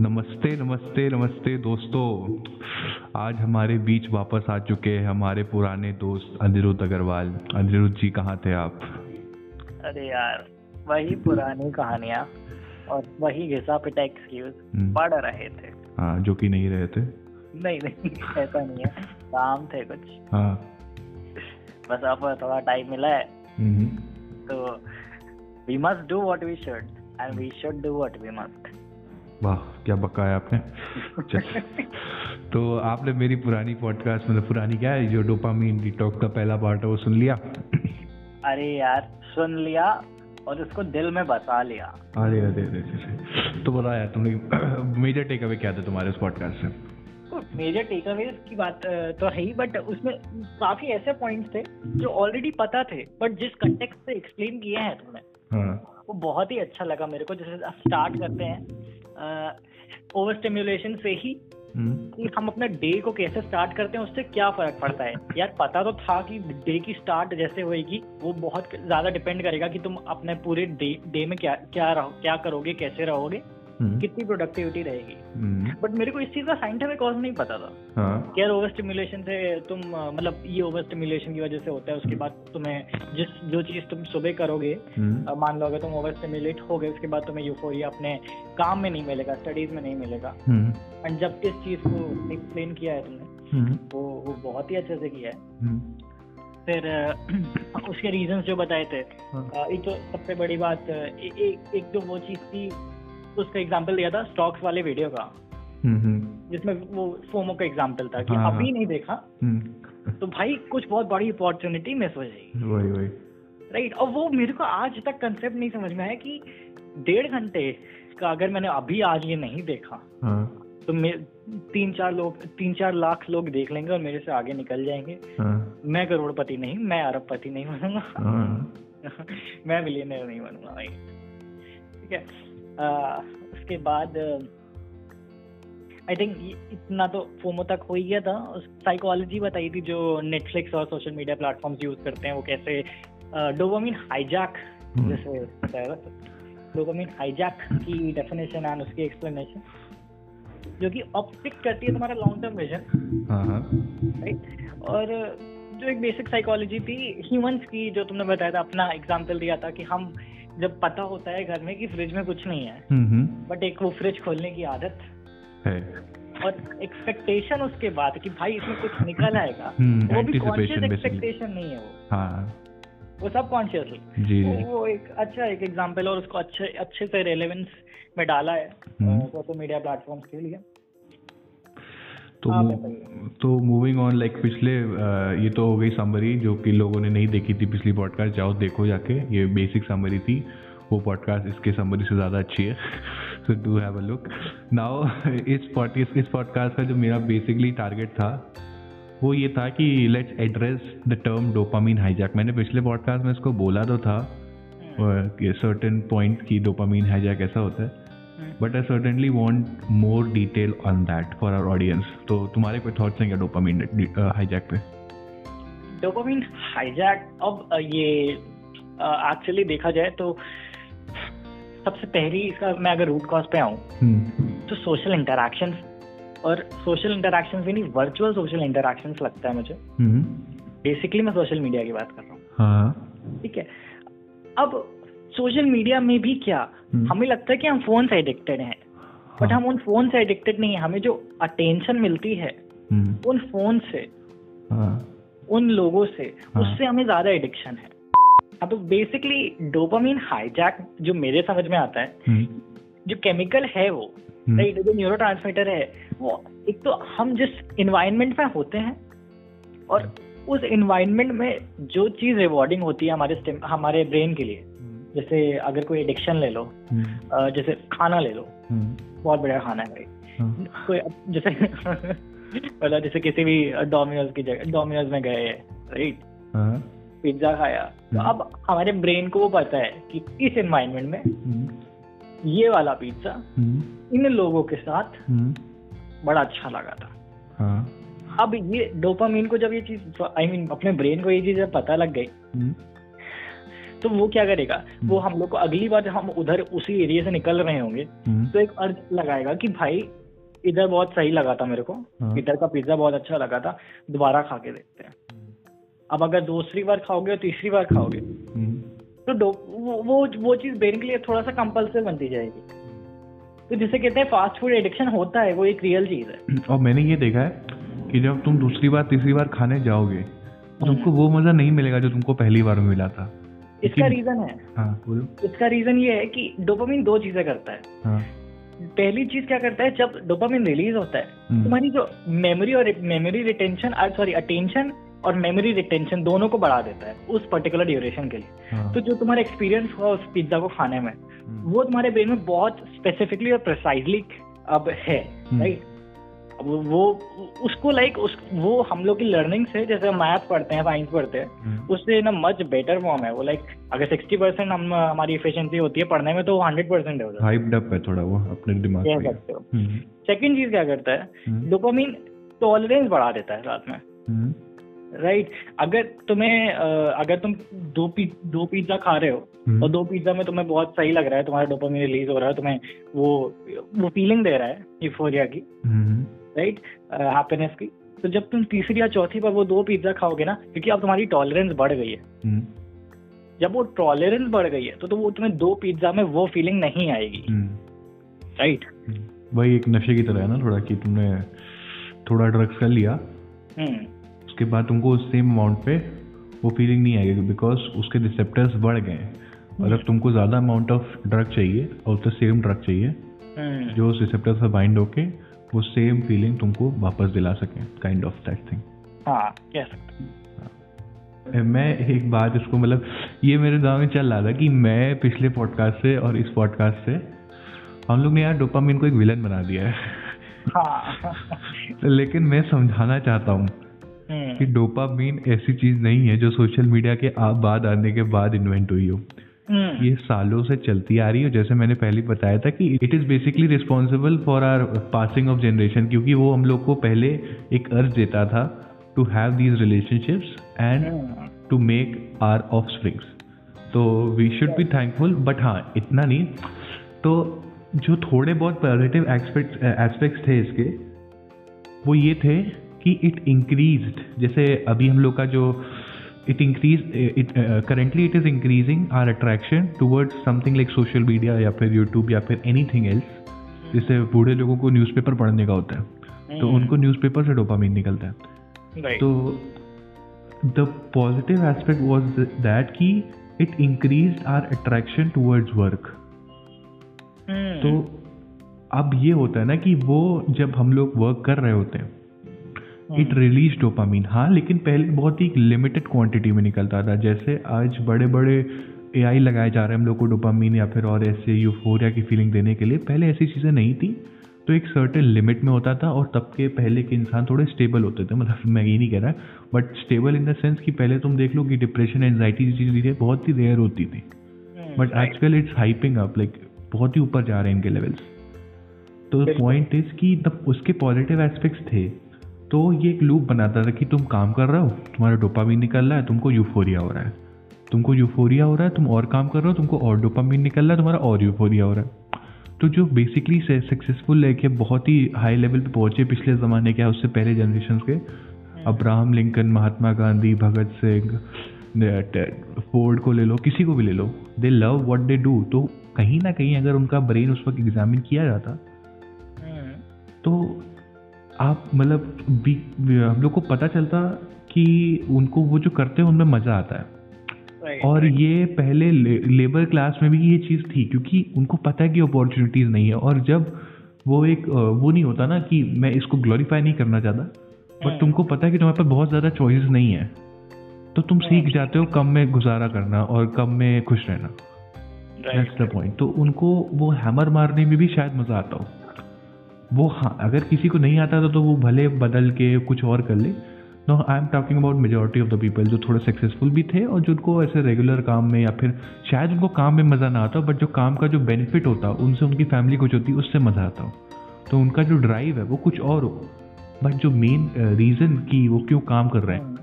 नमस्ते नमस्ते नमस्ते दोस्तों। आज हमारे बीच वापस आ चुके हैं हमारे पुराने दोस्त अनिरुद्ध अग्रवाल। अनिरुद्ध जी कहाँ थे आप? अरे यार वही पुरानी कहानियाँ और वही घिसा पिटा एक्सक्यूज हम्म। पढ़ रहे थे। हाँ जो कि नहीं रहे थे। नहीं नहीं ऐसा नहीं है। काम थे कुछ। हाँ। बस अब थोड़ा टाइम मिला है। हम्म, तो we must do what we should and we should do what we must वाह क्या बकाया आपने। चल। तो आपने मेरी पुरानी पॉडकास्ट मतलब पुरानी क्या है जो डोपामीन डिटॉक्स का पहला पार्ट है वो सुन लिया? अरे यार सुन लिया और उसको दिल में बसा लिया। अरे अरे अरे अरे। तो बताया तुमने मेजर टेक अवे क्या था तुम्हारे उस पॉडकास्ट से? मेजर टेक अवे की बात तो है ही बट उसमें काफ़ी ऐसे पॉइंट्स थे जो ऑलरेडी पता थे बट जिस कंटेक्स्ट से एक्सप्लेन किए हैं तुमने हाँ। वो बहुत ही अच्छा लगा मेरे को। जैसे स्टार्ट करते हैं ओवर स्टिम्युलेशन से ही हम्म, कि हम अपने डे को कैसे स्टार्ट करते हैं उससे क्या फ़र्क पड़ता है? यार पता तो था कि डे की स्टार्ट जैसे होएगी वो बहुत ज़्यादा डिपेंड करेगा कि तुम अपने पूरे डे डे में क्या क्या रहो क्या करोगे कैसे रहोगे। कितनी प्रोडक्टिविटी रहेगी। हम्म, बट मेरे को इस चीज़ का साइंटिफिक कॉज नहीं पता था। हाँ। यार ओवर स्टिम्युलेशन से तुम मतलब ये ओवर स्टिम्युलेशन की वजह से होता है उसके बाद तुम्हें जिस जो चीज़ तुम सुबह करोगे हम्म, मान लो अगर तुम ओवर स्टिम्युलेट हो गए उसके बाद तुम्हें यूफोरिया अपने काम में नहीं मिलेगा स्टडीज़ में नहीं मिलेगा। हम्म, एंड जब इस चीज़ को एक्सप्लेन किया है तुमने हम्म, वो वो बहुत ही अच्छे से किया है। हम्म, फिर उसके रीजंस जो बताए थे हाँ। एक तो सबसे बड़ी बात एक एक तो वो चीज़ थी उसका एग्ज़ाम्पल दिया था स्टॉक्स वाले वीडियो का। जिसमें वो फोमो का एग्जांपल था कि हाँ, अभी। नहीं देखा हम्म, तो भाई कुछ बहुत बड़ी अपॉर्चुनिटी मिस हो जाएगी। वही वही। राइट और वो मेरे को आज तक कंसेप्ट नहीं समझ में आया कि डेढ़ घंटे का अगर मैंने अभी आज ये नहीं देखा हाँ। तो मे तीन चार लोग तीन चार लाख लोग देख लेंगे और मेरे से आगे निकल जाएँगे। हाँ। मैं करोड़पति नहीं मैं अरबपति नहीं बनूँगा। हाँ। मैं मिलियनर नहीं बनूँगा भाई ठीक है? उसके बाद आई थिंक इतना तो फोमो तक हो ही गया था। साइकोलॉजी बताई थी जो नेटफ्लिक्स और सोशल मीडिया प्लेटफॉर्म्स यूज़ करते हैं वो कैसे डोपामिन हाईजैक हम्म, जैसे बताया डोपामिन हाईजैक की डेफिनेशन एंड उसकी एक्सप्लेनेशन जो कि ऑप्टिक करती है तुम्हारा लॉन्ग टर्म विजन हाँ हाँ। राइट और जो एक बेसिक साइकोलॉजी थी ह्यूमंस की जो तुमने बताया था अपना एग्जांपल दिया था कि हम जब पता होता है घर में कि फ्रिज में कुछ नहीं है हम्म, हम्म, बट एक वो फ्रिज खोलने की आदत। है। और एक्सपेक्टेशन उसके बाद कि भाई इसमें कुछ निकल आएगा हम्म, वो भी कॉन्शियस एक्सपेक्टेशन नहीं है वो। हाँ। वो सब कॉन्शियसली जी वो, वो एक अच्छा एक एग्जांपल और उसको अच्छे अच्छे से रेलेवेंस में डाला है हम्म। सोशल मीडिया प्लेटफॉर्म्स के लिए। तो हाँ, तो मूविंग ऑन लाइक पिछले अ, ये तो हो गई समरी जो कि लोगों ने नहीं देखी थी पिछली पॉडकास्ट जाओ देखो जाके ये बेसिक समरी थी। वो पॉडकास्ट इसके समरी से ज़्यादा अच्छी है। So do have a look now इस पॉडकास्ट इस पॉडकास्ट का जो मेरा बेसिकली टारगेट था वो ये था कि let's address the term dopamine hijack मैंने पिछले पॉडकास्ट में इसको बोला तो था सर्टेन पॉइंट की डोपामीन हाईजैक ऐसा होता है। But I certainly want more detail on that for our audience तो तुम्हारे कोई थॉट्स हैं क्या डोपामीन हाईजैक पे? डोपामिन हाईजैक अब ये एक्चुअली देखा जाए तो सबसे पहली इसका मैं अगर रूट कॉज पे आऊँ हम्म तो सोशल इंटरेक्शंस और सोशल इंटरेक्शंस भी नहीं वर्चुअल सोशल इंटरेक्शंस लगता है मुझे। बेसिकली मैं सोशल मीडिया की बात कर रहा हूँ। हाँ। ठीक है? अब सोशल मीडिया में भी क्या? हम्म। हमें लगता है कि हम फ़ोन से एडिक्टेड हैं। बट हाँ। हम उन फ़ोन से एडिक्टेड नहीं है। हमें जो अटेंशन मिलती है हम्म। उन फ़ोन से हाँ। उन लोगों से हाँ। उससे हमें ज़्यादा एडिक्शन है। तो बेसिकली डोपामिन हाईजैक जो मेरे समझ में आता है हम्म। जो केमिकल है वो राइट जो न्यूरो है वो एक तो हम जिस इन्वायरमेंट में होते हैं और उस इन्वायरमेंट में जो चीज़ रिवॉर्डिंग होती है हमारे हमारे ब्रेन के लिए जैसे अगर कोई एडिक्शन ले लो हम्म, जैसे खाना ले लो हम्म, बहुत बढ़िया खाना है भाई। हाँ, कोई जैसे मतलब जैसे किसी भी डोमिनोज की जगह डोमिनोज में गए राइट हाँ, पिज्जा खाया। तो हम्म। अब हमारे ब्रेन को वो पता है कि इस एनवायरनमेंट में ये वाला पिज्जा इन लोगों के साथ बड़ा अच्छा लगा था। हाँ, अब ये डोपामीन को जब ये चीज़ आई मीन अपने ब्रेन को ये चीज़ पता लग गई तो वो क्या करेगा? वो हम लोग को अगली बार जब हम उधर उसी एरिया से निकल रहे होंगे तो एक अर्ज़ लगाएगा कि भाई इधर बहुत सही लगा था मेरे को। हाँ। इधर का पिज्जा बहुत अच्छा लगा था दोबारा खा के देखते हैं। अब अगर दूसरी बार खाओगे और तीसरी बार खाओगे तो वो वो वो चीज़ ब्रेन के लिए थोड़ा सा कंपल्सिव बनती जाएगी। तो जिसे कहते हैं फास्ट फ़ूड एडिक्शन होता है वो एक रियल चीज़ है। और मैंने ये देखा है कि जब तुम दूसरी बार तीसरी बार खाने जाओगे तो तुमको वो मज़ा नहीं मिलेगा जो तुमको पहली बार में मिला था। इसका रीजन है हाँ बोलो इसका रीजन ये है कि डोपामिन दो चीज़ें करता है हाँ. पहली चीज़ क्या करता है जब डोपामिन रिलीज़ होता है हम्म। तुम्हारी जो मेमोरी और मेमोरी रिटेंशन सॉरी अटेंशन और मेमोरी रिटेंशन दोनों को बढ़ा देता है उस पर्टिकुलर ड्यूरेशन के लिए हाँ. तो जो तुम्हारा एक्सपीरियंस हुआ उस पिज्जा को खाने में हम्म। वो तुम्हारे ब्रेन में बहुत स्पेसिफिकली और प्रिसाइजली अब है राइट हम्म। वो उसको लाइक उस वो हम लोग की लर्निंग से जैसे मैथ पढ़ते हैं साइंस पढ़ते हैं हम्म। उससे ना मच बेटर फॉर्म है। वो लाइक अगर सिक्सटी परसेंट हम हमारी इफिशियंसी होती है पढ़ने में तो हंड्रेड परसेंट है हाइप्ड अप है थोड़ा वो अपने दिमाग कह सकते हो। सेकंड चीज़ क्या करता है? डोपामिन टॉलरेंस बढ़ा देता है साथ में। Right right. अगर तुम्हें अगर तुम दो पी दो पिज्जा खा रहे हो हम्म। और दो पिज्जा में तुम्हें बहुत सही लग रहा है तुम्हारा डोपामिन रिलीज़ हो रहा है तुम्हें वो वो फीलिंग दे रहा है यूफोरिया की राइट हैप्पीनेस की। तो जब तुम तीसरी या चौथी बार वो दो पिज्जा खाओगे ना क्योंकि अब तुम्हारी टॉलरेंस बढ़ गई है। हम्म। जब वो टॉलरेंस बढ़ गई है तो, तो वो तुम्हें दो पिज्जा में वो फीलिंग नहीं आएगी। Right hmm. वही एक नशे की तरह है ना थोड़ा कि तुमने थोड़ा ड्रग्स कर लिया। उसके बाद तुमको उस सेम अमाउंट पे वो फीलिंग नहीं आएगी बिकॉज़ उसके रिसेप्टर्स बढ़ गए और अब तुमको ज़्यादा अमाउंट ऑफ़ ड्रग चाहिए और तो सेम ड्रग चाहिए। हम्म। जो उस रिसेप्टर से बाइंड होके वो सेम फीलिंग तुमको वापस दिला सके काइंड ऑफ़ दैट थिंग हाँ कह सकते मैं एक बात इसको मतलब ये मेरे दिमाग में चल रहा था कि मैं पिछले पॉडकास्ट से और इस पॉडकास्ट से हम लोग ने यार डोपामिन को एक विलन बना दिया है हाँ। लेकिन मैं समझाना चाहता हूँ हम्म। कि डोपामीन ऐसी चीज़ नहीं है जो सोशल मीडिया के बाद आने के बाद इन्वेंट हुई हो। ये सालों से चलती आ रही है। जैसे मैंने पहले बताया था कि it is basically responsible for our passing of generation क्योंकि वो हम लोग को पहले एक अर्ज़ देता था to have these relationships and to make our offsprings तो we should be thankful but हाँ इतना नहीं। तो जो थोड़े बहुत पॉजिटिव एस्पेक्ट्स थे इसके वो ये थे कि इट इंक्रीज जैसे अभी हम लोग का जो it increase it currently it is increasing our attraction towards something like social media या फिर यूट्यूब या फिर एनी थिंग एल्स जैसे बूढ़े लोगों को न्यूज़पेपर पढ़ने का होता है। तो hmm. उनको न्यूज़पेपर से डोपामीन निकलता है। तो the positive aspect was that कि it increase our attraction towards work तो अब ये होता है ना कि वो जब हम लोग वर्क कर रहे होते हैं इट रिलीज़ डोपामीन हाँ लेकिन पहले बहुत ही लिमिटेड क्वांटिटी में निकलता था। जैसे आज बड़े बड़े ए आई लगाए जा रहे हैं हम लोग को डोपामीन या फिर और ऐसे यूफोरिया की फीलिंग देने के लिए। पहले ऐसी चीज़ें नहीं थी तो एक सर्टेन लिमिट में होता था और तब के पहले के इंसान थोड़े स्टेबल होते थे। मतलब मैं ये नहीं कह रहा but stable in the sense कि पहले तुम देख लो कि डिप्रेशन एनजाइटी चीज़ बहुत ही रेयर होती थी। बट आजकल इट्स हाइपिंग अप लाइक बहुत ही ऊपर जा रहे हैं इनके लेवल्स तो पॉइंट इज़ कि द उसके पॉजिटिव एस्पेक्ट्स थे। तो ये एक लूप बनाता था कि तुम काम कर रहे हो तुम्हारा डोपामीन निकल रहा है तुमको यूफोरिया हो रहा है। तुमको यूफोरिया हो रहा है तुम और काम कर रहे हो तुमको और डोपामीन निकल रहा है तुम्हारा और यूफोरिया हो रहा है। तो जो बेसिकली सक्सेसफुल है कि बहुत ही हाई लेवल पे पहुँचे पिछले ज़माने के उससे पहले जनरेशन के। Abraham Lincoln Mahatma Gandhi Bhagat Singh Ford को ले लो किसी को भी ले लो। They love what they do तो कहीं ना कहीं अगर उनका ब्रेन उस वक्त एग्जामिन किया जाता हम्म। तो आप मतलब भी हम लोग को पता चलता कि उनको वो जो करते हैं उनमें मज़ा आता है Right, और right. ये पहले ले, लेबर क्लास में भी ये चीज़ थी क्योंकि उनको पता है कि अपॉर्चुनिटीज़ नहीं है और जब वो एक वो नहीं होता ना कि मैं इसको ग्लोरीफाई नहीं करना चाहता बट hmm. तुमको पता है कि तुम्हारे पास बहुत ज़्यादा चॉइसेस नहीं है तो तुम सीख hmm. जाते हो कम में गुजारा करना और कम में खुश रहना दैट्स द पॉइंट तो उनको वो हैमर मारने में भी शायद मज़ा आता हो वो हाँ अगर किसी को नहीं आता था तो वो भले बदल के कुछ और कर ले। No I am talking about majority of the people जो थोड़े सक्सेसफुल भी थे और जिनको ऐसे रेगुलर काम में या फिर शायद उनको काम में मज़ा ना आता बट जो काम का जो बेनिफिट होता उनसे उनकी फैमिली कुछ होती उससे मज़ा आता। हो तो उनका जो ड्राइव है वो कुछ और हो। बट जो मेन रीज़न की वो क्यों काम कर रहे हैं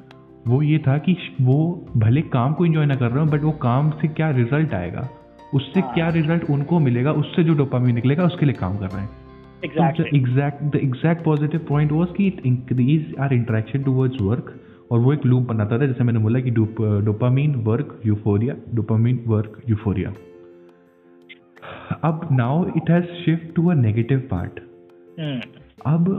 वो ये था कि वो भले काम को इन्जॉय ना कर रहे हो बट वो काम से क्या रिज़ल्ट आएगा उससे हाँ। क्या रिज़ल्ट उनको मिलेगा उससे जो डोपामीन निकलेगा उसके लिए काम कर रहे हैं। Exactly exact the exact positive point was कि it increase our interaction towards work और वो एक लूप बनाता था जैसे मैंने बोला कि dopamine work euphoria dopamine work euphoria अब now it has shift to a negative part अब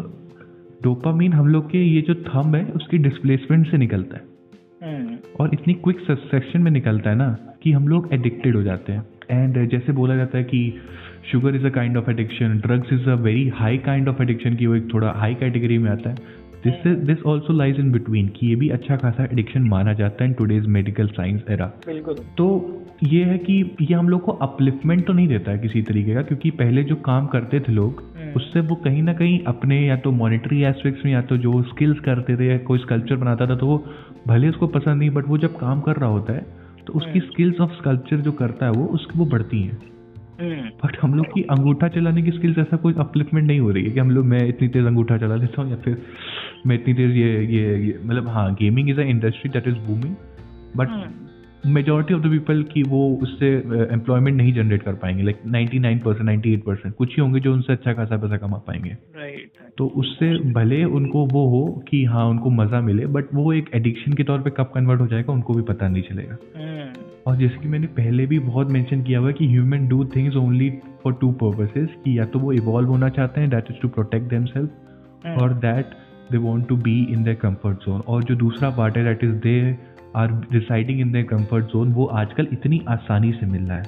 डोपामीन हम लोग के ये जो थंब है उसकी डिस्प्लेसमेंट से निकलता है। और इतनी क्विक सेक्शन में निकलता है ना कि हम लोग एडिक्टेड हो जाते हैं। एंड जैसे बोला जाता है कि sugar is a kind of addiction drugs is a very high kind of addiction की वो एक थोड़ा हाई कैटेगरी में आता है। This this also lies in between कि ये भी अच्छा खासा एडिक्शन माना जाता है in today's medical science era तो ये है कि ये हम लोग को अपलिफ्टमेंट तो नहीं देता है किसी तरीके का क्योंकि पहले जो काम करते थे लोग हम्म। उससे वो कहीं ना कहीं अपने या तो मॉनिटरी एस्पेक्ट्स में या तो जो स्किल्स करते थे या कोई स्कल्पचर बनाता था तो वो भले उसको पसंद नहीं बट वो जब काम कर रहा होता है तो उसकी। स्किल्स ऑफ़ स्कल्पचर जो करता है वो उसकी वो बढ़ती हैं। बट हम लोग की अंगूठा चलाने की स्किल्स ऐसा कोई अपलिफ्टमेंट नहीं हो रही है कि हम लोग मैं इतनी तेज अंगूठा चला लेता हूँ या फिर मैं इतनी तेज ये ये, ये मतलब हाँ gaming is a industry that is booming but hmm, majority of the people की वो उससे एम्प्लॉयमेंट नहीं जनरेट कर पाएँगे like 99 percent ninety eight percent कुछ ही होंगे जो उनसे अच्छा खासा पैसा कमा पाएँगे। राइट तो उससे भले उनको वो हो कि हाँ उनको मज़ा मिले बट वो एक एडिक्शन के तौर पे कब कन्वर्ट हो जाएगा उनको भी पता नहीं चलेगा। हम्म, और जैसे कि मैंने पहले भी बहुत मेंशन किया हुआ है कि human do things only for two purposes कि या तो वो इवॉल्व होना चाहते हैं that is to protect them hmm, और that they want to be in their comfort zone और जो दूसरा पार्ट है that is they are deciding in their comfort zone वो आजकल इतनी आसानी से मिल रहा है.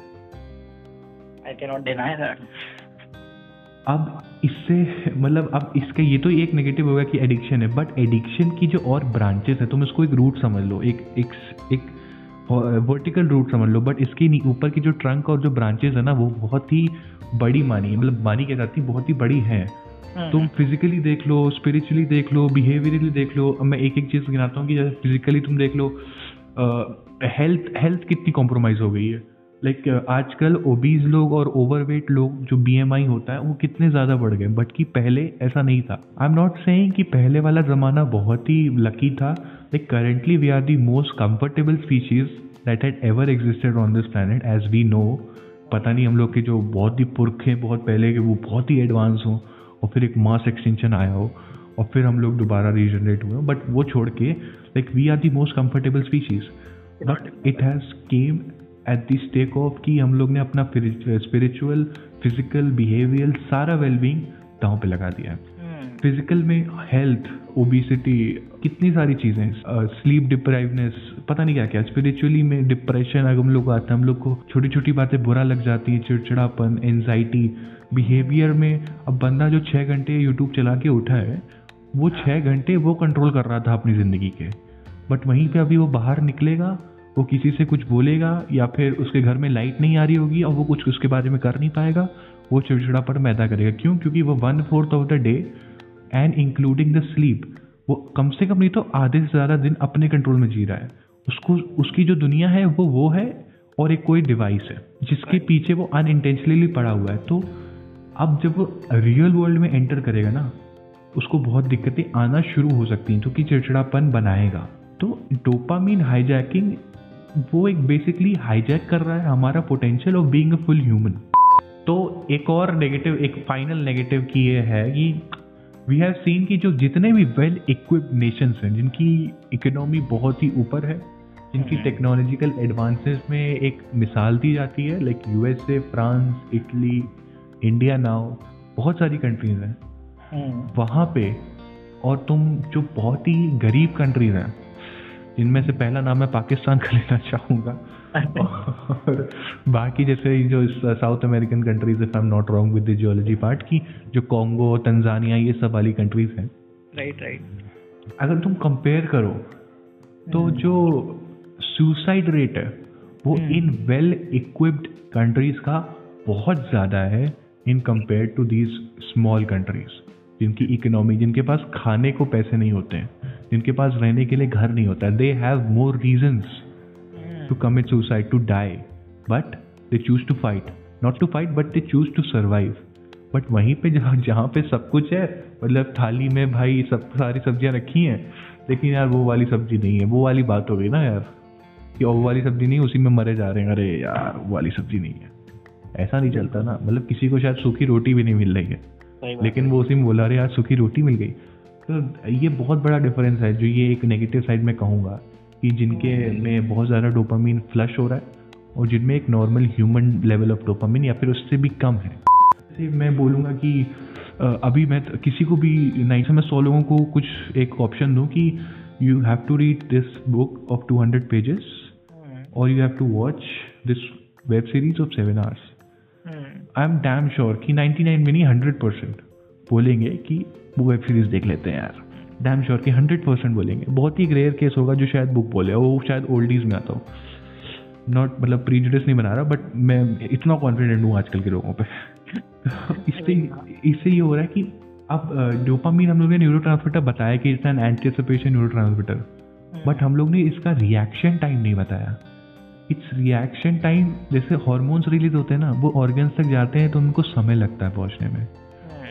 अब इससे मतलब अब इसका ये तो एक नेगेटिव होगा कि एडिक्शन है बट एडिक्शन की जो और ब्रांचेस है तुम इसको एक रूट समझ लो एक एक एक वर्टिकल रूट समझ लो बट इसके ऊपर की जो ट्रंक और जो ब्रांचेस है ना वो बहुत ही बड़ी मानी मतलब मानी क्या जाती है बहुत ही बड़ी है। हम्म, तुम फिजिकली देख लो स्पिरिचुअली देख लो बिहेवियरली देख लो अब मैं एक एक चीज़ गिनाता हूँ कि जैसे फिजिकली तुम देख लो हेल्थ हेल्थ कितनी कॉम्प्रोमाइज़ हो गई है। लाइक like, आजकल ओबीज लोग और ओवरवेट लोग जो बीएमआई होता है वो कितने ज़्यादा बढ़ गए बट कि पहले ऐसा नहीं था। आई एम नॉट सेइंग कि पहले वाला ज़माना बहुत ही लकी था like currently we are the most comfortable species that had ever existed on this planet as we know पता नहीं हम लोग के जो बहुत ही पुरखे बहुत पहले के, वो बहुत ही एडवांस हों, और फिर एक मास एक्सटेंशन आया हो, और फिर हम लोग दोबारा रीजनरेट हुए बट वो छोड़ के like we are the most comfortable species but it has came at the stake of कि हम लोग ने अपना स्पिरिचुअल फ़िज़िकल बिहेवियर सारा वेलबींग दांव पे लगा दिया है। फ़िज़िकल में हेल्थ ओबिसिटी कितनी सारी चीज़ें स्लीप डिप्राइवनेस पता नहीं क्या क्या स्पिरिचुअली में डिप्रेशन अगर हम लोग को आता है, हम लोग को छोटी छोटी बातें बुरा लग जाती है, चिड़चिड़ापन एनजाइटी बिहेवियर में अब बंदा जो छः घंटे यूट्यूब चला के उठा है, वो छः घंटे वो कंट्रोल कर रहा था अपनी ज़िंदगी के। बट वहीं पे अभी वो बाहर निकलेगा, वो किसी से कुछ बोलेगा, या फिर उसके घर में लाइट नहीं आ रही होगी, और वो कुछ उसके बारे में कर नहीं पाएगा, वो चिड़चिड़ापन पैदा करेगा। क्यों? क्योंकि वो one fourth of the day and including the sleep वो कम से कम नहीं तो आधे से ज़्यादा दिन अपने कंट्रोल में जी रहा है। उसको उसकी जो दुनिया है वो वो है और एक कोई डिवाइस है जिसके पीछे वो अनइंटेंशनली पड़ा हुआ है। तो अब जब वो रियल वर्ल्ड में एंटर करेगा ना उसको बहुत दिक्कतें आना शुरू हो सकती हैं जो कि चिड़चिड़ापन बनाएगा। तो डोपामीन हाईजैकिंग वो एक बेसिकली हाईजैक कर रहा है हमारा potential of being a full human तो एक और नेगेटिव एक फाइनल नेगेटिव की ये है कि वी हैव सीन कि जो जितने भी वेल इक्विप्ड नेशंस हैं जिनकी इकोनॉमी बहुत ही ऊपर है जिनकी हम्म। टेक्नोलॉजिकल एडवांसेस में एक मिसाल दी जाती है like USA France Italy India now बहुत सारी कंट्रीज़ हैं हम्म, वहाँ पे और तुम जो बहुत ही गरीब कंट्रीज़ हैं जिनमें से पहला नाम मैं पाकिस्तान का लेना चाहूँगा और बाकी जैसे जो South American countries if I am not wrong with the geology part की जो कॉन्गो तंजानिया ये सब वाली कंट्रीज़ हैं। राइट राइट अगर तुम कंपेयर करो तो जो सुसाइड रेट है वो। इन वेल इक्विप्ड कंट्रीज़ का बहुत ज़्यादा है in compare to these small countries जिनकी इकोनॉमी जिनके पास खाने को पैसे नहीं होते हैं जिनके पास रहने के लिए घर नहीं होता है they have more reasons to commit suicide, to die, but they choose to fight. Not to fight, but they choose to survive. But वहीं पे जहाँ जहाँ पे सब कुछ है मतलब थाली में भाई सब सारी सब्ज़ियाँ रखी हैं लेकिन यार वो वाली सब्ज़ी नहीं है। वो वाली बात हो गई ना यार कि वो वाली सब्ज़ी नहीं उसी में मरे जा रहे हैं। अरे यार वो वाली सब्ज़ी नहीं है। ऐसा नहीं चलता ना। मतलब किसी को शायद सूखी रोटी भी नहीं मिल रही है। लेकिन वो उसी में बोला रहे यार सूखी रोटी मिल गई। तो ये बहुत बड़ा डिफरेंस है जो ये एक नेगेटिव साइड में कहूँगा। कि जिनके में बहुत ज़्यादा डोपामीन फ्लश हो रहा है और जिनमें एक normal human level of dopamine या फिर उससे भी कम है। मैं बोलूँगा कि अभी मैं किसी को भी नहीं से मैं सौ लोगों को कुछ एक ऑप्शन दूँ कि you have to read this book of two hundred pages और you have to watch this web series of seven hours I am damn sure कि नाइन्टी नाइन में नहीं हंड्रेड परसेंट बोलेंगे कि वो वेब सीरीज़ देख लेते हैं यार। डैम श्योर कि हंड्रेड परसेंट बोलेंगे। बहुत ही रेयर केस होगा जो शायद बुक बोले वो शायद ओल्डीज में आता हो। नॉट मतलब प्रीजुडिस नहीं बना रहा बट मैं इतना कॉन्फिडेंट हूँ आजकल के लोगों पर इससे इससे ये हो रहा है कि अब डोपामीन हम लोग ने न्यूरो ट्रांसमीटर बताया कि it's an anticipation neurotransmitter but हम लोग ने इसका रिएक्शन टाइम नहीं बताया। इट्स रिएक्शन टाइम जैसे हॉर्मोन्स रिलीज़ होते हैं ना वो ऑर्गन्स तक जाते हैं तो उनको समय लगता है पहुँचने में।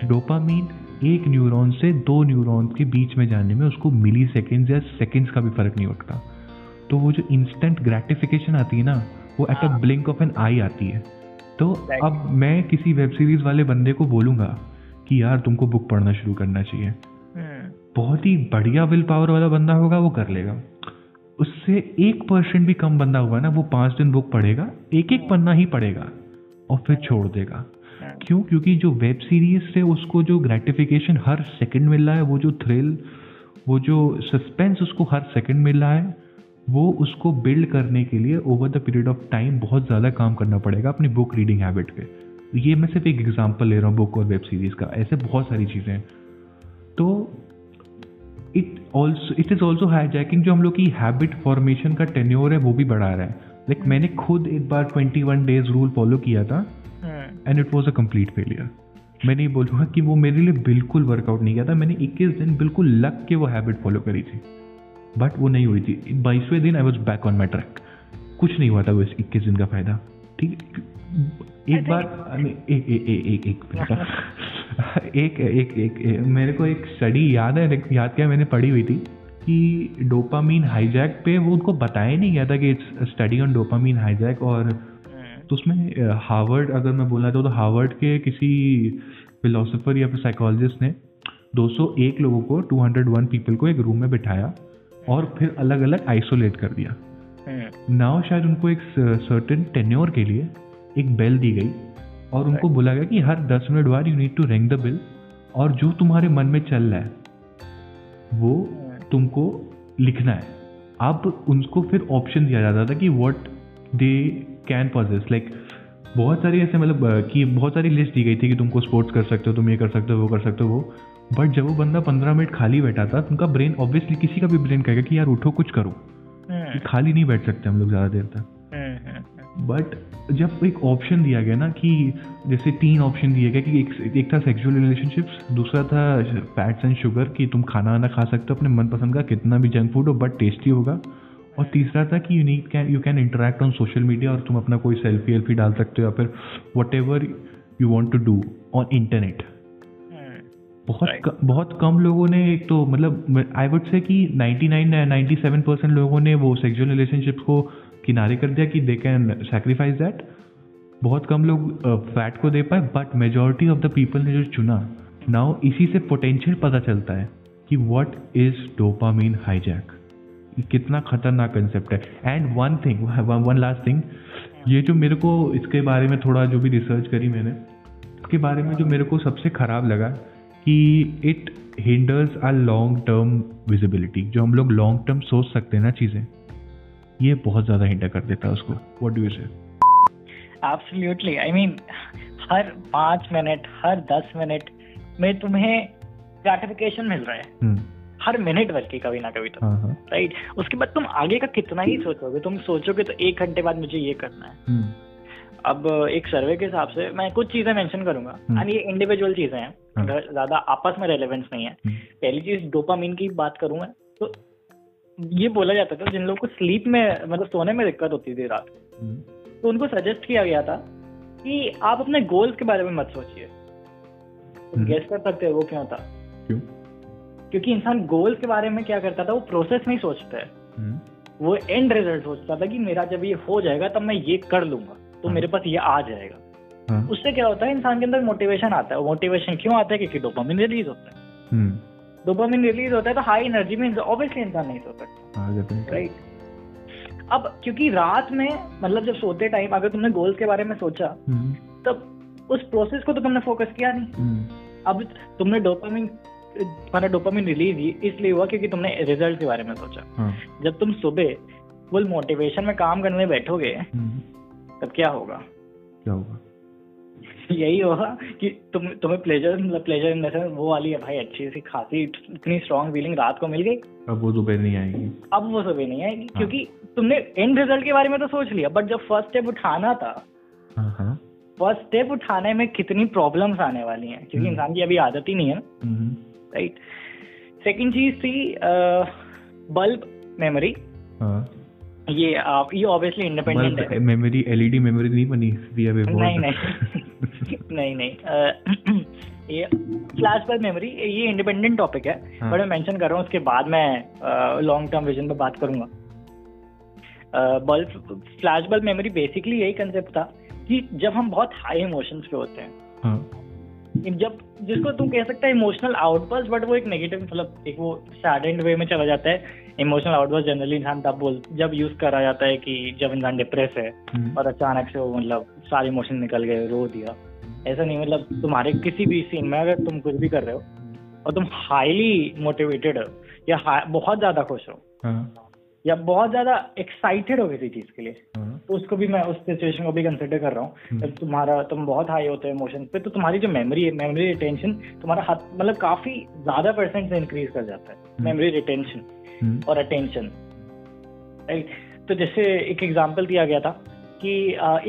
Dopamine hmm. एक न्यूरॉन से दो न्यूरॉन के बीच में जाने में उसको मिली सेकेंड्स या सेकेंड्स का भी फ़र्क नहीं उठता। तो वो जो इंस्टेंट ग्रेटिफिकेशन आती है ना वो at a blink of an eye आती है। तो अब मैं किसी वेब सीरीज़ वाले बंदे को बोलूँगा कि यार तुमको बुक पढ़ना शुरू करना चाहिए। hmm. बहुत ही बढ़िया विल पावर वाला बंदा होगा वो कर लेगा। उससे एक परसेंट भी कम बंदा हुआ ना वो पाँच दिन बुक पढ़ेगा एक एक पन्ना ही पढ़ेगा और फिर छोड़ देगा. क्यों? क्योंकि जो वेब सीरीज़ से उसको जो ग्रेटिफिकेशन हर सेकंड मिल रहा है वो जो थ्रिल वो जो सस्पेंस उसको हर सेकंड मिल रहा है वो उसको बिल्ड करने के लिए over the period of time बहुत ज़्यादा काम करना पड़ेगा अपनी बुक रीडिंग हैबिट पे। ये मैं सिर्फ़ एक एग्जांपल ले रहा हूँ बुक और वेब सीरीज़ का। ऐसे बहुत सारी चीज़ें हैं। तो it also it is also hijacking जो हम लोग की हैबिट फॉर्मेशन का टेन्योर है वो भी बढ़ा रहा है। लाइक like, मैंने खुद एक बार twenty one days rule follow किया था। And it was a complete failure मैं नहीं बोलूँगा कि वो मेरे लिए बिल्कुल वर्कआउट नहीं किया था। मैंने इक्कीस दिन बिल्कुल लग के वो हैबिट फॉलो करी थी। बट वो नहीं हुई थी। बाईसवें दिन I was back on my track कुछ नहीं हुआ था वो इस इक्कीस दिन का फ़ायदा। ठीक एक बार एक एक एक एक एक एक एक मेरे को एक स्टडी याद है याद क्या मैंने पढ़ी हुई थी कि डोपामीन हाईजैक पे वो उनको बताया नहीं गया था कि it's study on dopamine hijack और तो उसमें हार्वर्ड अगर मैं बोलना चाहूँ तो हार्वर्ड के किसी फिलोसोफर या फिर साइकोलॉजिस्ट ने 201 लोगों को 201 पीपल को एक रूम में बिठाया और फिर अलग अलग आइसोलेट कर दिया नाउ हम्म। शायद उनको एक सर्टेन टेन्योर के लिए एक बेल दी गई और उनको बोला गया कि हर दस मिनट बाद you need to ring the bell और जो तुम्हारे मन में चल रहा है वो हम्म। तुमको लिखना है अब उनको फिर ऑप्शन दिया जाता था कि what they can possess like बहुत सारी ऐसे मतलब कि बहुत सारी लिस्ट दी गई थी कि तुमको स्पोर्ट्स कर सकते हो तुम ये कर सकते हो वो कर सकते हो वो। बट जब वो बंदा पंद्रह मिनट खाली बैठा था तो उनका ब्रेन ऑब्वियसली किसी का भी ब्रेन कहेगा कि यार उठो कुछ करो। हम्म। खाली नहीं बैठ सकते हम लोग ज़्यादा देर तक। बट हम्म, हम्म, जब एक ऑप्शन दिया गया ना कि जैसे तीन ऑप्शन दिए गए कि एक एक था सेक्सुअल रिलेशनशिप्स दूसरा था फैट्स एंड शुगर कि तुम खाना वाना खा सकते हो अपने मनपसंद का कितना भी जंक फ़ूड हो बट टेस्टी होगा। और तीसरा था कि you need can you can interact on social media और तुम अपना कोई सेल्फी वेल्फी डाल सकते हो या फिर whatever you want to do on internet बहुत right. क, बहुत कम लोगों ने एक तो मतलब आई वुड से कि 99 97 परसेंट लोगों ने वो सेक्सुअल रिलेशनशिप को किनारे कर दिया कि दे कैन सेक्रीफाइस दैट बहुत कम लोग फैट uh, को दे पाए but majority of the people ने जो चुना नाउ इसी से पोटेंशियल पता चलता है कि व्हाट इज़ डोपामीन हाईजैक कितना खतरनाक कंसेप्ट है। And one thing one last thing ये जो मेरे को इसके बारे में थोड़ा जो भी रिसर्च करी मैंने इसके बारे में जो मेरे को सबसे ख़राब लगा कि it hinders a long term visibility जो हम लोग लॉन्ग टर्म सोच सकते हैं ना चीज़ें ये बहुत ज़्यादा हिंडर कर देता है उसको। What do you say absolutely I mean हर पाँच मिनट हर दस मिनट में तुम्हें ग्रेटिफिकेशन मिल रहा है। hmm. हर मिनट भर की कभी ना कभी तो राइट हाँ, हाँ। उसके बाद तुम आगे का कितना ही सोचोगे तुम सोचोगे तो एक घंटे बाद मुझे ये करना है hmm. अब एक सर्वे के हिसाब से मैं कुछ चीज़ें मेंशन करूँगा एंड हम्म। ये इंडिविजुअल चीज़ें हैं हाँ। ज़्यादा आपस में रेलेवेंस नहीं है हम्म। पहली चीज़ डोपामीन की बात करूँ मैं तो ये बोला जाता था जिन लोगों को स्लीप में मतलब सोने में दिक्कत होती थी रात हम्म। तो उनको सजेस्ट किया गया था कि आप अपने गोल्स के बारे में मत सोचिए तो गेस कर सकते हो वो क्यों था क्यों क्योंकि इंसान गोल्स के बारे में क्या करता था वो प्रोसेस नहीं सोचता है। हम्म, वो एंड रिज़ल्ट सोचता था कि मेरा जब ये हो जाएगा तब मैं ये कर लूँगा तो हाँ। मेरे पास ये आ जाएगा। हाँ, उससे क्या होता है इंसान के अंदर मोटिवेशन आता है। मोटिवेशन क्यों आता है? क्योंकि डोपामिन रिलीज़ होता है। हम्म, डोपामिन रिलीज़ होता है तो हाई एनर्जी में ऑब्वियसली इंसान नहीं सो सकता। हाँ, राइट अब क्योंकि रात में मतलब जब सोते टाइम अगर तुमने गोल्स के बारे में सोचा हम्म, तब उस प्रोसेस को तो तुमने फोकस किया नहीं। हम्म, अब तुमने डोपामिन तुम्हारा डोपामिन रिलीज़ ही इसलिए हुआ क्योंकि तुमने रिज़ल्ट के बारे में सोचा। हाँ, जब तुम सुबह फुल मोटिवेशन में काम करने बैठोगे हम्म, तब क्या होगा? क्या होगा? यही होगा कि तुम तुम्हें प्लेजर मतलब प्लेजर इन द वो वाली है भाई अच्छी सी खासी इतनी स्ट्रांग फीलिंग रात को मिल गई। अब वो सुबह नहीं आएगी। अब वो सुबह नहीं आएगी हाँ। क्योंकि तुमने एंड रिज़ल्ट के बारे में तो सोच लिया बट जब फ़र्स्ट स्टेप उठाना था हाँ हाँ। फ़र्स्ट स्टेप उठाने में कितनी प्रॉब्लम्स आने वाली हैं? क्योंकि हम्म। इंसान की अभी आदत ही नहीं है हम्म, राइट सेकंड चीज़ थी बल्ब मेमोरी हाँ। ये आप ये ऑब्वियसली इंडिपेंडेंट है। मेमोरी एलईडी मेमोरी नहीं बनी दिया नहीं नहीं। नहीं नहीं। ये फ्लैश बल्ब मेमोरी ये इंडिपेंडेंट टॉपिक है। हाँ। बट मैं मेंशन कर रहा हूँ उसके बाद मैं लॉन्ग टर्म विजन पे बात करूँगा। Bulb flash bulb memory basically यही कंसेप्ट था कि जब हम बहुत हाई इमोशंस पे होते हैं हाँ। जब जिसको तुम कह सकते हैं इमोशनल आउटबर्स्ट बट वो एक नेगेटिव मतलब एक वो सैडेंड वे में चला जाता है। इमोशनल आउटबर्स्ट जनरली इंसान तब बोल जब यूज़ करा जाता है कि जब इंसान डिप्रेस है हम्म, और अचानक से वो मतलब सारे इमोशन निकल गए रो दिया। ऐसा नहीं मतलब तुम्हारे किसी भी सीन में अगर तुम कुछ भी कर रहे हो और तुम हाईली मोटिवेटेड हो या बहुत ज़्यादा खुश हो हाँ। या बहुत ज़्यादा एक्साइटेड हो किसी चीज़ के लिए हाँ। तो उसको भी मैं उस सिचुएशन को भी कंसिडर कर रहा हूँ। हम्म। जब तुम्हारा तुम बहुत हाई होते हो इमोशन पे तो तुम्हारी जो मेमोरी है मेमोरी रिटेंशन तुम्हारा हाथ मतलब काफ़ी ज़्यादा परसेंट से इंक्रीज कर जाता है। हम्म। मेमोरी रिटेंशन हम्म, और अटेंशन राइट तो जैसे एक एग्ज़ाम्पल दिया गया था कि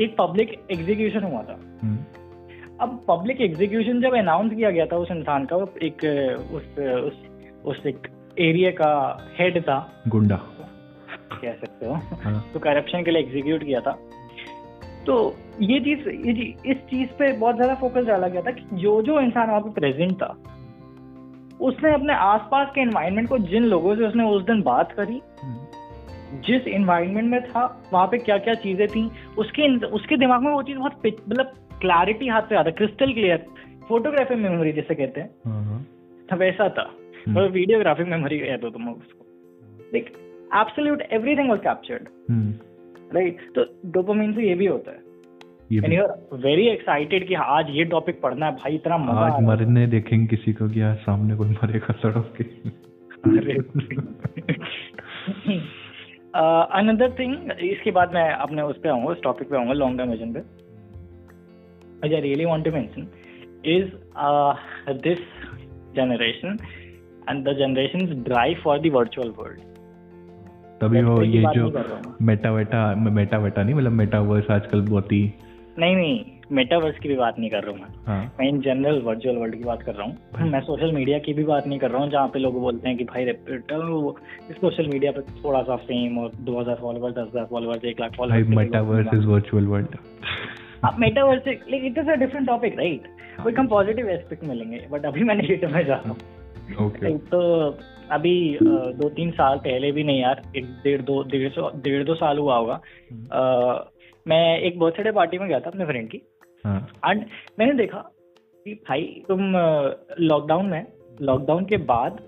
एक पब्लिक एग्जीक्यूशन हुआ था। हम्म, अब पब्लिक एग्जीक्यूशन जब अनाउंस किया गया था उस इंसान का एक उस उस उस एक एरिया का हेड था। गुंडा। कह सकते हो। हाँ। तो करप्शन के लिए एग्जीक्यूट किया था। तो ये चीज़ इस चीज़ पे बहुत ज़्यादा फोकस डाला गया था कि जो जो इंसान वहाँ पे प्रेजेंट था उसने अपने आसपास के एनवायरनमेंट को जिन लोगों से उसने उस दिन बात करी हम्म, जिस एनवायरनमेंट में था वहाँ पे क्या क्या चीज़ें थी उसके उसके दिमाग में वो चीज़ बहुत मतलब क्लैरिटी हाथ पे आता क्रिस्टल क्लियर फोटोग्राफी मेमोरी जैसे कहते हैं। हाँ हाँ। वैसा था। और वीडियोग्राफिक मेमोरी कह दो तुम उसको। Like absolute everything was captured right तो डोपामिन से ये भी होता है. And you are very excited कि आज ये टॉपिक पढ़ना है. भाई इतना मज़ा आज मरने देखेंगे किसी को क्या सामने कोई मरेगा सड़क के. अनदर थिंग इसके बाद मैं अपने उस पे आऊँगा उस टॉपिक पे आऊँगा लॉन्ग टर्म विजन पे. Really want to mention is uh, this generation and the generation's drive for the virtual world. तभी वो ये जो। मेटा वेटा मेटा वेटा नहीं मतलब मेटावर्स आजकल बहुत ही नहीं नहीं मेटावर्स की भी बात नहीं कर रहा हूँ मैं। हाँ। मैं इन जनरल वर्चुअल वर्ल्ड की बात कर रहा हूँ। मैं सोशल मीडिया की भी बात नहीं कर रहा हूँ जहाँ पे लोग बोलते हैं कि भाई सोशल मीडिया पे थोड़ा सा फेम और 2000 फॉलोअर्स 10000 फॉलोअर्स एक lakh followers metaverse is virtual world metaverse like it is a different topic right कोई हम पॉजिटिव एस्पेक्ट मिलेंगे बट अभी मैं नेगेटिव में जा रहा हूँ। तो अभी दो तीन साल पहले भी नहीं यार एक डेढ़ दो डेढ़ सौ डेढ़ दो साल हुआ होगा। अ, मैं एक बर्थडे पार्टी में गया था अपने फ्रेंड की। हाँ। एंड मैंने देखा कि भाई तुम लॉकडाउन में लॉकडाउन के बाद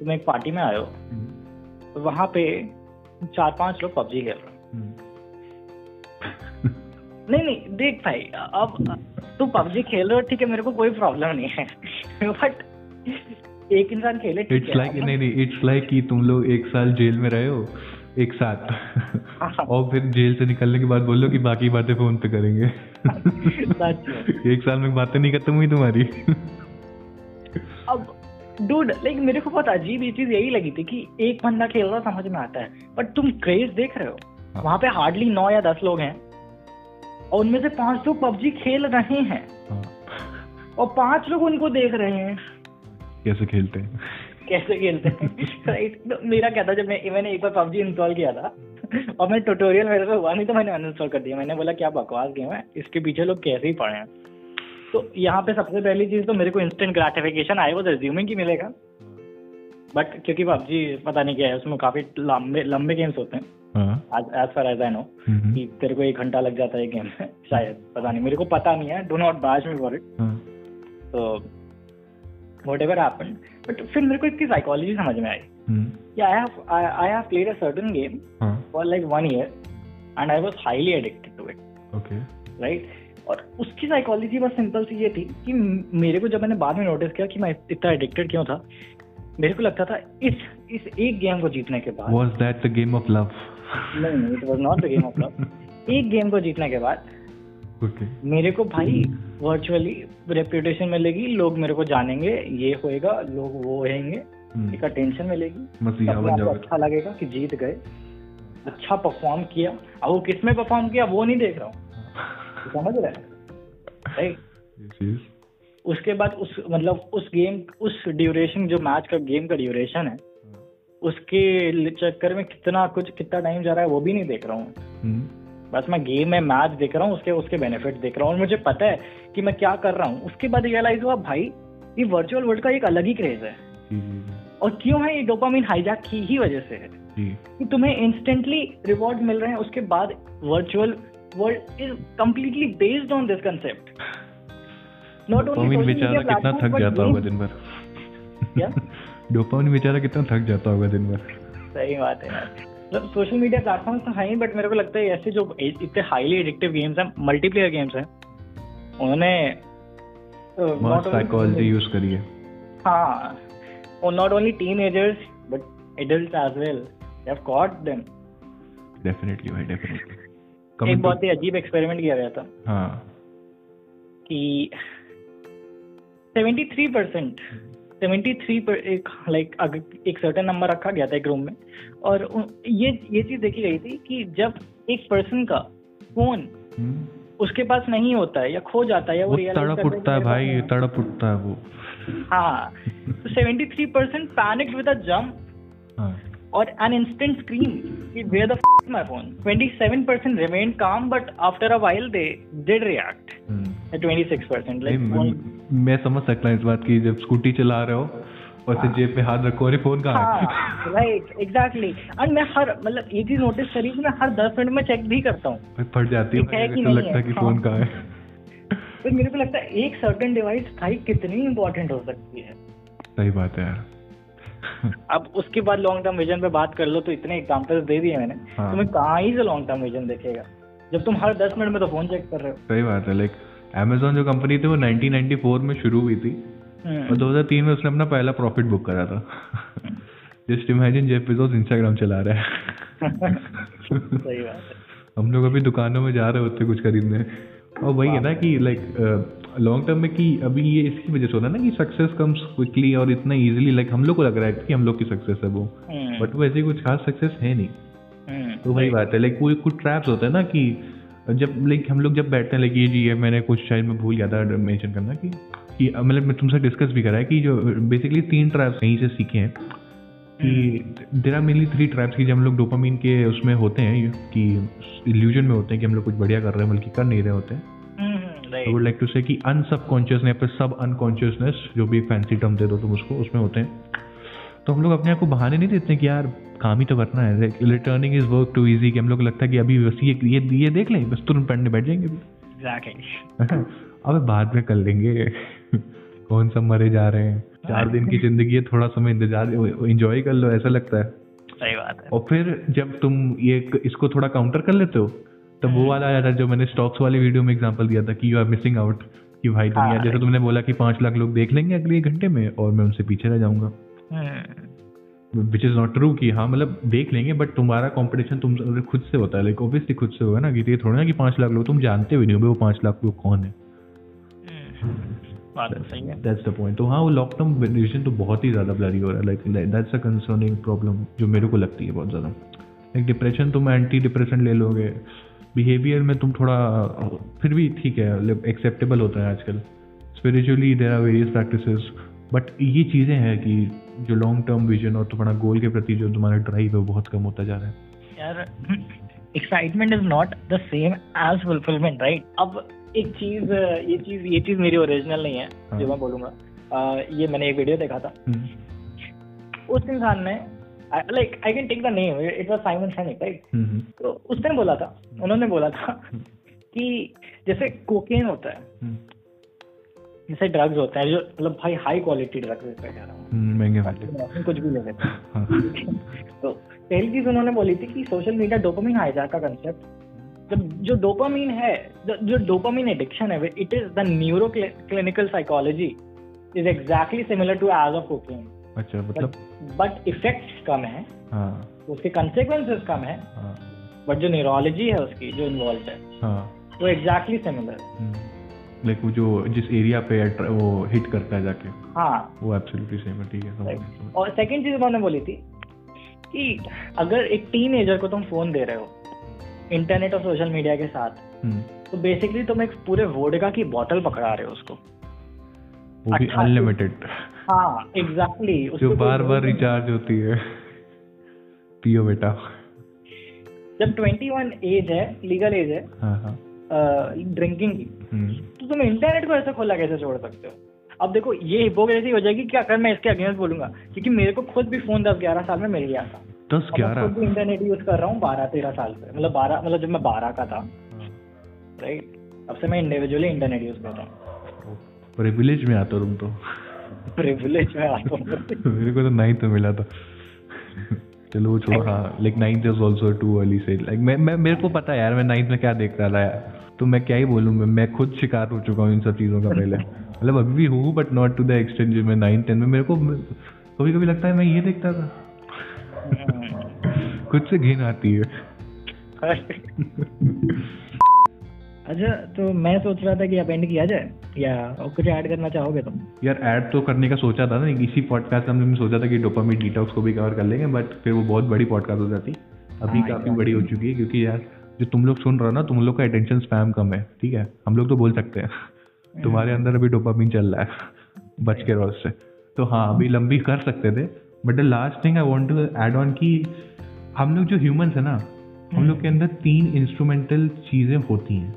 तुम एक पार्टी में आए हो हम्म, वहाँ पे चार पाँच लोग पबजी खेल रहे। हम्म, नहीं नहीं देख भाई अब तू पबजी खेल रहे हो ठीक है मेरे को कोई प्रॉब्लम नहीं है। बट एक इंसान खेले इट्स लाइक नहीं नहीं इट्स लाइक कि तुम लोग एक साल जेल में रहे हो एक साथ। हाँ। और फिर जेल से निकलने के बाद बोलो कि बाकी बातें फ़ोन पे करेंगे। एक साल में बातें नहीं खत्म हुई तुम्हारी। अब डूड लाइक मेरे को बहुत अजीब ये चीज़ यही लगी थी कि एक बंदा खेल रहा समझ में आता है। बट तुम क्रेज देख रहे हो। हाँ। वहाँ पे हार्डली नौ या दस लोग हैं। और उनमें से पाँच लोग पबजी खेल रहे हैं। हाँ, और पाँच लोग उनको देख रहे हैं। कैसे खेलते हैं? कैसे खेलते हैं? राइट तो मेरा क्या था जब मैं मैंने एक बार पबजी इंस्टॉल किया था और मैं ट्यूटोरियल मेरे से हुआ नहीं तो मैंने अनइंस्टॉल कर दिया। मैंने बोला क्या बकवास गेम है? इसके पीछे लोग कैसे ही पड़े हैं? तो यहाँ पे सबसे पहली चीज़ तो मेरे को इंस्टेंट ग्रेटिफिकेशन आए वो रेज्यूमिंग की मिलेगा। बट क्योंकि पबजी पता नहीं क्या है उसमें काफ़ी लंबे लंबे गेम्स होते हैं। As far as I know कि तेरे को एक घंटा लग जाता है गेम में शायद पता नहीं मेरे को पता नहीं है do not batch me for it तो वट एवर हैपन बट फिर मेरे को इसकी साइकोलॉजी समझ में आई I have I have played a certain game for like one year and I was highly addicted to it right और उसकी psychology बस सिंपल सी ये थी कि मेरे को जब मैंने बाद में नोटिस किया कि मैं इतना एडिक्टेड क्यों था मेरे को लगता था इस इस एक गेम को जीतने के बाद was that the game of love नहीं it was not the game of love एक गेम को जीतने के बाद मेरे को भाई वर्चुअली रेप्यूटेशन मिलेगी लोग मेरे को जानेंगे ये होएगा लोग वो रहेंगे हम्म। एक अटेंशन मिलेगी। आपको अच्छा लगेगा कि जीत गए। अच्छा परफॉर्म किया। अब वो किसमें परफॉर्म किया वो नहीं देख रहा हूँ। समझ रहे हैं. उसके बाद उस मतलब उस गेम उस ड्यूरेशन जो मैच का गेम का ड्यूरेशन है उसके चक्कर में कितना कुछ कितना टाइम जा रहा है वो भी नहीं देख रहा हूँ। हम्म, बस मैं गेम में मैच देख रहा हूँ उसके उसके बेनिफिट देख रहा हूँ और मुझे पता है कि मैं क्या कर रहा हूँ। उसके बाद रियलाइज़ हुआ भाई ये वर्चुअल वर्ल्ड का एक अलग ही क्रेज है। जी, और क्यों है ये डोपामिन हाईजैक की ही वजह से है? कि तुम्हें इंस्टेंटली रिवॉर्ड मिल रहे हैं उसके बाद virtual world is completely based on this concept not dopamine बेचारा कितना थक जाता होगा दिन भर। क्या? डोपामिन बेचारा कितना थक जाता होगा दिन भर। सही बात है यार। मतलब सोशल मीडिया प्लेटफॉर्म्स तो हैं बट मेरे को लगता है ऐसे जो इतने हाईली एडिक्टिव गेम्स हैं मल्टीप्लेयर गेम्स हैं उन्होंने uh, साइकोलॉजी यूज़ करिए हाँ। और not only teenagers but adult as well have caught them definitely भाई डेफिनेटली एक बहुत ही अजीब एक्सपेरिमेंट किया गया था। हाँ। कि 73 परसेंट सेवेंटी थ्री पर एक लाइक एक सर्टन नंबर रखा गया था एक रूम में। और ये ये चीज़ देखी गई थी कि जब एक पर्सन का फ़ोन हम्म, उसके पास नहीं होता है या खो जाता है या वो, वो तड़प उठता है भाई तड़प उठता है वो। हाँ तो seventy three percent panic with a jump or an instant scream कि f is my phone? 27% remained calm but after a while they did react hmm. at 26% like नहीं, one- मैं- समझ सकता हूँ इस बात की जब स्कूटी चला रहे हो और फिर जेब में हाथ रखो अरे फ़ोन कहाँ है? हाँ राइट एग्जैक्टली एंड मैं हर मतलब ये चीज़ नोटिस करी कि मैं हर दस मिनट में चेक भी करता हूँ। फट जाती है है नहीं लगता है है? कि फ़ोन हाँ। कहाँ है। तो मेरे को लगता है एक सर्टन डिवाइस भाई कितनी इंपॉर्टेंट हो सकती है। सही बात है यार। अब उसके बाद लॉन्ग टर्म विजन पे बात कर लो तो इतने एग्जांपल्स दे दिए मैंने। हाँ। तुम्हें कहाँ ही से लॉन्ग टर्म विजन देखेगा? जब तुम हर दस मिनट में तो फ़ोन चेक कर रहे हो। सही बात है लाइक अमेजोन जो कंपनी थी वो 1994 में शुरू हुई थी। हम्म। और 2003 में उसने अपना पहला प्रॉफिट बुक करा था। Just imagine Jeff Bezos Instagram चला रहा है। सही बात है। हम लोग अभी दुकानों में जा रहे होते कुछ खरीदने। और वही है ना कि लाइक लॉन्ग टर्म में कि अभी ये इसकी वजह से होता है ना कि सक्सेस कम्स क्विकली और इतना इजीली लाइक हम लोग को लग रहा है कि हम लोग की सक्सेस है वो। हम्म, बट वो ऐसी कुछ खास सक्सेस है नहीं। हम्म, तो वही बात है। लाइक कोई कुछ ट्रैप्स होते हैं ना कि जब लाइक हम लोग जब बैठते हैं लाइक ये जी ये मैंने कुछ शायद मैं भूल गया था मेंशन करना कि कि मतलब मैं तुमसे डिस्कस भी करा है कि जो बेसिकली तीन ट्रैप्स कहीं से सीखे हैं कि there are mainly three traps की जब हम लोग डोपामीन के उसमें होते हैं कि इल्यूजन में होते हैं कि हम लोग कुछ बढ़िया कर रहे हैं बल्कि कर नहीं रहे होते हैं। आई वुड लाइक टू से कि अनसबकॉन्शियसनेस या फिर सब अनकॉन्शियसनेस जो भी फैंसी टर्म दे दो तुम उसको उसमें होते हैं। तो हम लोग अपने आप को बहाने नहीं देते कि यार काम ही तो करना है। Returning is work too easy कि हम लोग लगता है कि अभी बस ये ये ये देख लें बस तुरंत पढ़ने बैठ जाएँगे। Exactly. अबे बाद में कर लेंगे। कौन सा मरे जा रहे हैं। चार दिन की ज़िंदगी है थोड़ा समय इंतज़ार इंजॉय कर लो ऐसा लगता है। सही बात है। और फिर जब तुम ये इसको थोड़ा काउंटर कर लेते हो तब वो वाला आया था जो मैंने स्टॉक्स वाली वीडियो में एग्जांपल दिया था कि यू आर मिसिंग आउट कि भाई दुनिया हाँ, जैसे तुमने बोला कि पाँच लाख लोग देख लेंगे अगले एक घंटे में और मैं उनसे पीछे रह जाऊँगा। Hmm, which is not true कि हाँ मतलब देख लेंगे बट तुम्हारा कॉम्पिटिशन तुम खुद से होता है लाइक ऑब्वियसली खुद से होगा ना कि ये थोड़ा ना कि पाँच लाख लोग तुम जानते भी नहीं हो वो पाँच लाख लोग कौन है? तो दैट्स द पॉइंट तो हाँ वो लॉन्ग टर्म विजन तो बहुत ही ज़्यादा ब्लरी हो रहा है like that's a concerning problem जो मेरे को लगती है बहुत ज़्यादा। लाइक डिप्रेशन तुम एंटी डिप्रेशन ले लोगे बिहेवियर में तुम थोड़ा फिर भी ठीक है एक्सेप्टेबल होता है आजकल। Spiritually there are various practices but ये चीज़ें हैं कि जो लॉन्ग टर्म विजन और तुम्हारा गोल के प्रति जो तुम्हारा ड्राइव है वो बहुत कम होता जा रहा है। यार excitement is not the same as fulfilment right अब एक चीज़ ये चीज़ ये चीज़ मेरी ओरिजिनल नहीं है हाँ। जो मैं बोलूँगा। अ, ये मैंने एक वीडियो देखा था। हम्म, उस इंसान ने like I can take the name it was Simon Sinek right hmm, तो उसने बोला था उन्होंने बोला था कि जैसे कोकेन होता है हम्म, जैसे ड्रग्स होते हैं जो मतलब भाई हाई क्वालिटी ड्रग्स पे कह रहा हूँ। हम्म, महँगे वाले। कुछ भी ले सकते हैं। हाँ। तो पहली चीज़ उन्होंने बोली थी कि सोशल मीडिया डोपामिन हाईजैक का कंसेप्ट जब जो डोपामिन है जो डोपामिन एडिक्शन है it is the neuro clinical psychology is exactly similar to as of cocaine अच्छा मतलब? बट इफेक्ट्स कम है हाँ। उसके कंसिक्वेंसेस कम है हाँ। बट जो न्यूरोलॉजी है उसकी जो इन्वॉल्व है हाँ। वो एग्जैक्टली सिमिलर लाइक वो जो जिस एरिया पे वो हिट करता है जाके। हाँ। वो एब्सोल्युटली सेम है ठीक है और सेकंड चीज़ उन्होंने बोली थी कि अगर एक टीन को तुम फ़ोन दे रहे हो इंटरनेट और सोशल मीडिया के साथ गया। हम्म, तो बेसिकली तुम एक पूरे वोडका की बोतल पकड़ा रहे हो उसको। वो भी अच्छा, अनलिमिटेड हाँ एग्जैक्टली जो बार बार रिचार्ज होती है। पियो बेटा। जब 21 एज है लीगल एज है हाँ हाँ। ड्रिंकिंग की। हम्म, तो तुम इंटरनेट को ऐसे खोला कैसे छोड़ सकते हो? अब देखो ये हिपोक्रेसी हो जाएगी कि अगर मैं इसके अगेंस्ट बोलूँगा क्योंकि मेरे को खुद भी फ़ोन दस ग्यारह साल में मिल गया था। दस ग्यारह? खुद भी इंटरनेट यूज़ कर रहा हूँ बारह तेरह साल से। मतलब बारह मतलब जब मैं बारह का था। राइट अब से मैं इंडिविजुअली इंटरनेट यूज़ कर रहा हूँ। प्रिविलेज में आता तुम तो। प्रिविलेज में आता हूँ। मेरे को तो नाइन्थ में मिला था। चलो वो छोड़ो हाँ like ninth is also too early से लाइक मैं मैं मेरे को पता है यार मैं नाइन्थ में क्या देख रहा था यार। तो मैं क्या ही बोलूँ मैं मैं खुद शिकार हो चुका हूँ इन सब चीज़ों का पहले। मतलब अभी भी हूँ but not to the extent जो मैं नाइन्थ टेंथ में। मेरे को कभी कभी लगता है मैं ये देखता था। खुद से घिन आती है। अच्छा तो मैं सोच रहा था कि अब एंड किया जाए या और कुछ ऐड करना चाहोगे तुम? यार ऐड तो करने का सोचा था ना इसी पॉडकास्ट में हमने सोचा था कि डोपामिन डिटॉक्स को भी कवर कर लेंगे बट फिर वो बहुत बड़ी पॉडकास्ट हो जाती। अभी हाँ, काफ़ी बड़ी हो। चुकी है क्योंकि यार जो तुम लोग सुन रहे हो ना तुम लोग का अटेंशन स्पैम कम है ठीक है? हम लोग तो बोल सकते हैं। तुम्हारे अंदर अभी डोपामिन चल रहा है बच के रोज से तो हाँ अभी लंबी कर सकते थे but the last thing I want to add on कि हम लोग जो ह्यूमंस है ना हम लोग के अंदर तीन इंस्ट्रूमेंटल चीज़ें होती हैं।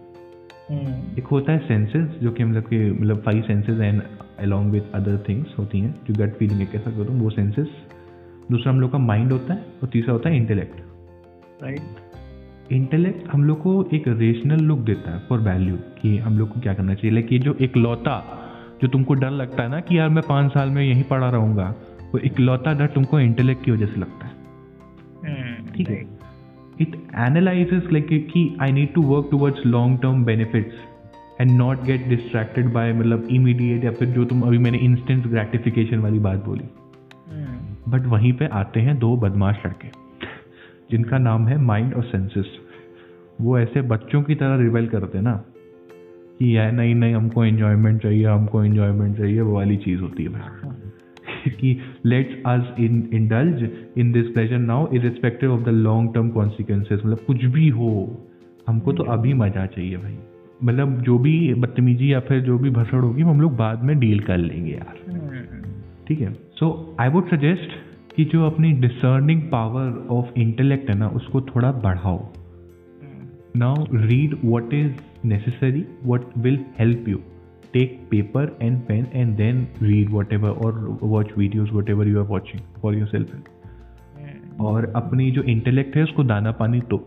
हम्म, एक होता है सेंसेस जो कि हम लोग के मतलब five senses and along with other things होती हैं जो गट फीलिंग कह सकते हो वो सेंसेस दूसरा हम लोग का माइंड होता है और तीसरा होता है इंटेलेक्ट राइट इंटेलेक्ट हम लोग को एक रेशनल लुक देता है फॉर वैल्यू कि हम लोग को क्या करना चाहिए। लाइक ये जो इकलौता जो तुमको डर लगता है ना कि यार मैं पाँच साल में यहीं पढ़ा रहूँगा वो इकलौता डर तुमको इंटेलेक्ट की वजह से लगता है। हम्म, ठीक है? इट एनालाइजेस लाइक कि I need to work towards long term benefits and not get distracted by मतलब इमीडिएट या फिर जो तुम अभी मैंने इंस्टेंट ग्रेटिफिकेशन वाली बात बोली। हम्म, बट वहीं पे आते हैं दो बदमाश लड़के। जिनका नाम है माइंड और सेंसेस वो ऐसे बच्चों की तरह रिवेल करते हैं ना कि यार नहीं नहीं हमको एंजॉयमेंट चाहिए हमको एंजॉयमेंट चाहिए वो वाली चीज़ होती है कि let's us in indulge in this pleasure now irrespective of the long term consequences मतलब कुछ भी हो हमको तो अभी मज़ा चाहिए भाई। मतलब जो भी बदतमीजी या फिर जो भी भसड़ होगी हम लोग बाद में डील कर लेंगे यार। हम्म, ठीक है? सो आई वुड सजेस्ट कि जो अपनी डिसर्निंग पावर ऑफ़ इंटेलेक्ट है ना उसको थोड़ा बढ़ाओ। Now read what is necessary what will help you take paper and pen and then read whatever और watch videos whatever you are watching for yourself और अपनी जो इंटेलेक्ट है उसको दाना पानी तो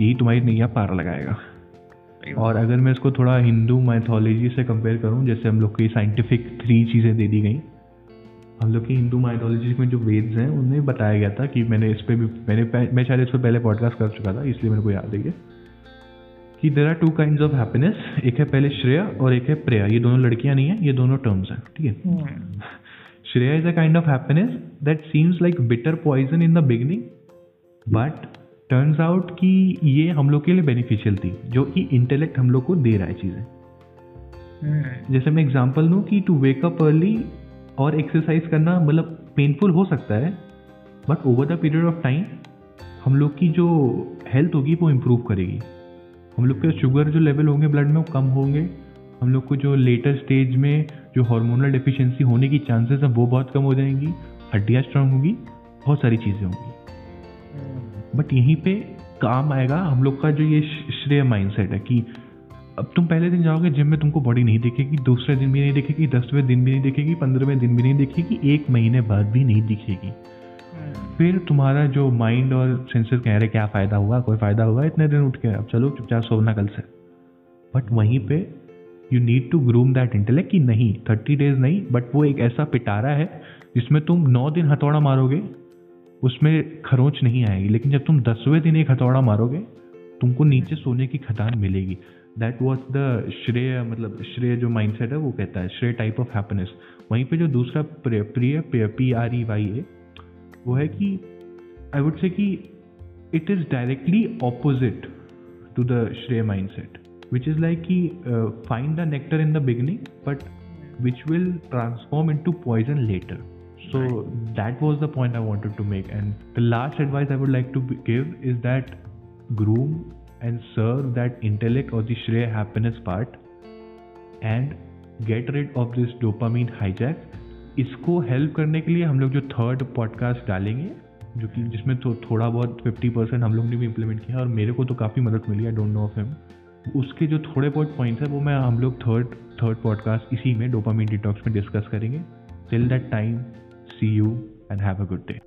यही तुम्हारी नैया पार लगाएगा। और अगर मैं इसको थोड़ा हिंदू माइथोलॉजी से कंपेयर करूँ जैसे हम लोग की साइंटिफिक थ्री चीज़ें दे दी गई लोग की हिंदू माइथोलॉजी में जो वेद्स हैं उनमें बताया गया था कि मैंने इस पर भी मैंने मैं शायद इस पर पहले पॉडकास्ट कर चुका था इसलिए मेरे को याद है ये। कि there are two kind of happiness एक है पहले श्रेय और एक है प्रेया। ये दोनों लड़कियाँ नहीं है ये दोनों टर्म्स हैं ठीक है? हम्म, shreya is a kind of happiness that seems like bitter poison in the beginning but turns out कि ये हम लोग के लिए बेनिफिशियल थी जो कि इंटेलेक्ट हम लोग को दे रहा है चीज़ें। हम्म, जैसे मैं एग्जांपल दूँ कि टू वेक अप अर्ली और एक्सरसाइज करना मतलब पेनफुल हो सकता है but over the period of time हम लोग की जो हेल्थ होगी वो इम्प्रूव करेगी। हम लोग के शुगर जो लेवल होंगे ब्लड में वो कम होंगे। हम लोग को जो लेटर स्टेज में जो हार्मोनल डेफिशिएंसी होने की चांसेस हैं वो बहुत कम हो जाएँगी हड्डियाँ स्ट्रांग होंगी बहुत सारी चीज़ें होंगी। हम्म, बट यहीं पे काम आएगा हम लोग का जो ये श्रेय माइंडसेट है कि अब तुम पहले दिन जाओगे जिम में तुमको बॉडी नहीं दिखेगी दूसरे दिन भी नहीं दिखेगी दसवें दिन भी नहीं दिखेगी पंद्रहवें दिन भी नहीं दिखेगी एक महीने बाद भी नहीं दिखेगी। हम्म, फिर तुम्हारा जो माइंड और सेंसेस कह रहे क्या फ़ायदा हुआ कोई फ़ायदा हुआ इतने दिन उठ के अब चलो चुपचाप सोना कल से। बट वहीं पे you need to groom that intellect कि नहीं थर्टी डेज़ नहीं बट वो एक ऐसा पिटारा है जिसमें तुम नौ दिन हथौड़ा मारोगे उसमें खरोच नहीं आएगी लेकिन जब तुम दसवें दिन एक हथौड़ा मारोगे तुमको नीचे सोने की खदान मिलेगी। दैट वॉज़ द श्रेय मतलब श्रेय जो माइंड सेट है वो कहता है श्रेय टाइप ऑफ़ हैप्पीनेस वहीं पर जो दूसरा प्रिय P R E Y A वो है कि आई वुड से कि it is directly opposite to the shreya mindset which is like कि find the nectar in the beginning but which will transform into poison later so that was the point I wanted to make and the last advice I would like to give is that groom and serve that intellect or the shreya happiness part and get rid of this dopamine hijack. इसको help करने के लिए हम लोग जो third podcast डालेंगे, जो कि जिसमें तो थोड़ा बहुत फिफ्टी परसेंट हम लोग ने भी इम्प्लीमेंट किया और मेरे को तो काफ़ी मदद मिली I don't know of him उसके जो थोड़े बहुत पॉइंट्स हैं, वो मैं हम लोग थर्ड थर्ड पॉडकास्ट इसी में डोपामिन डिटॉक्स में डिस्कस करेंगे. Till that time see you and have a good day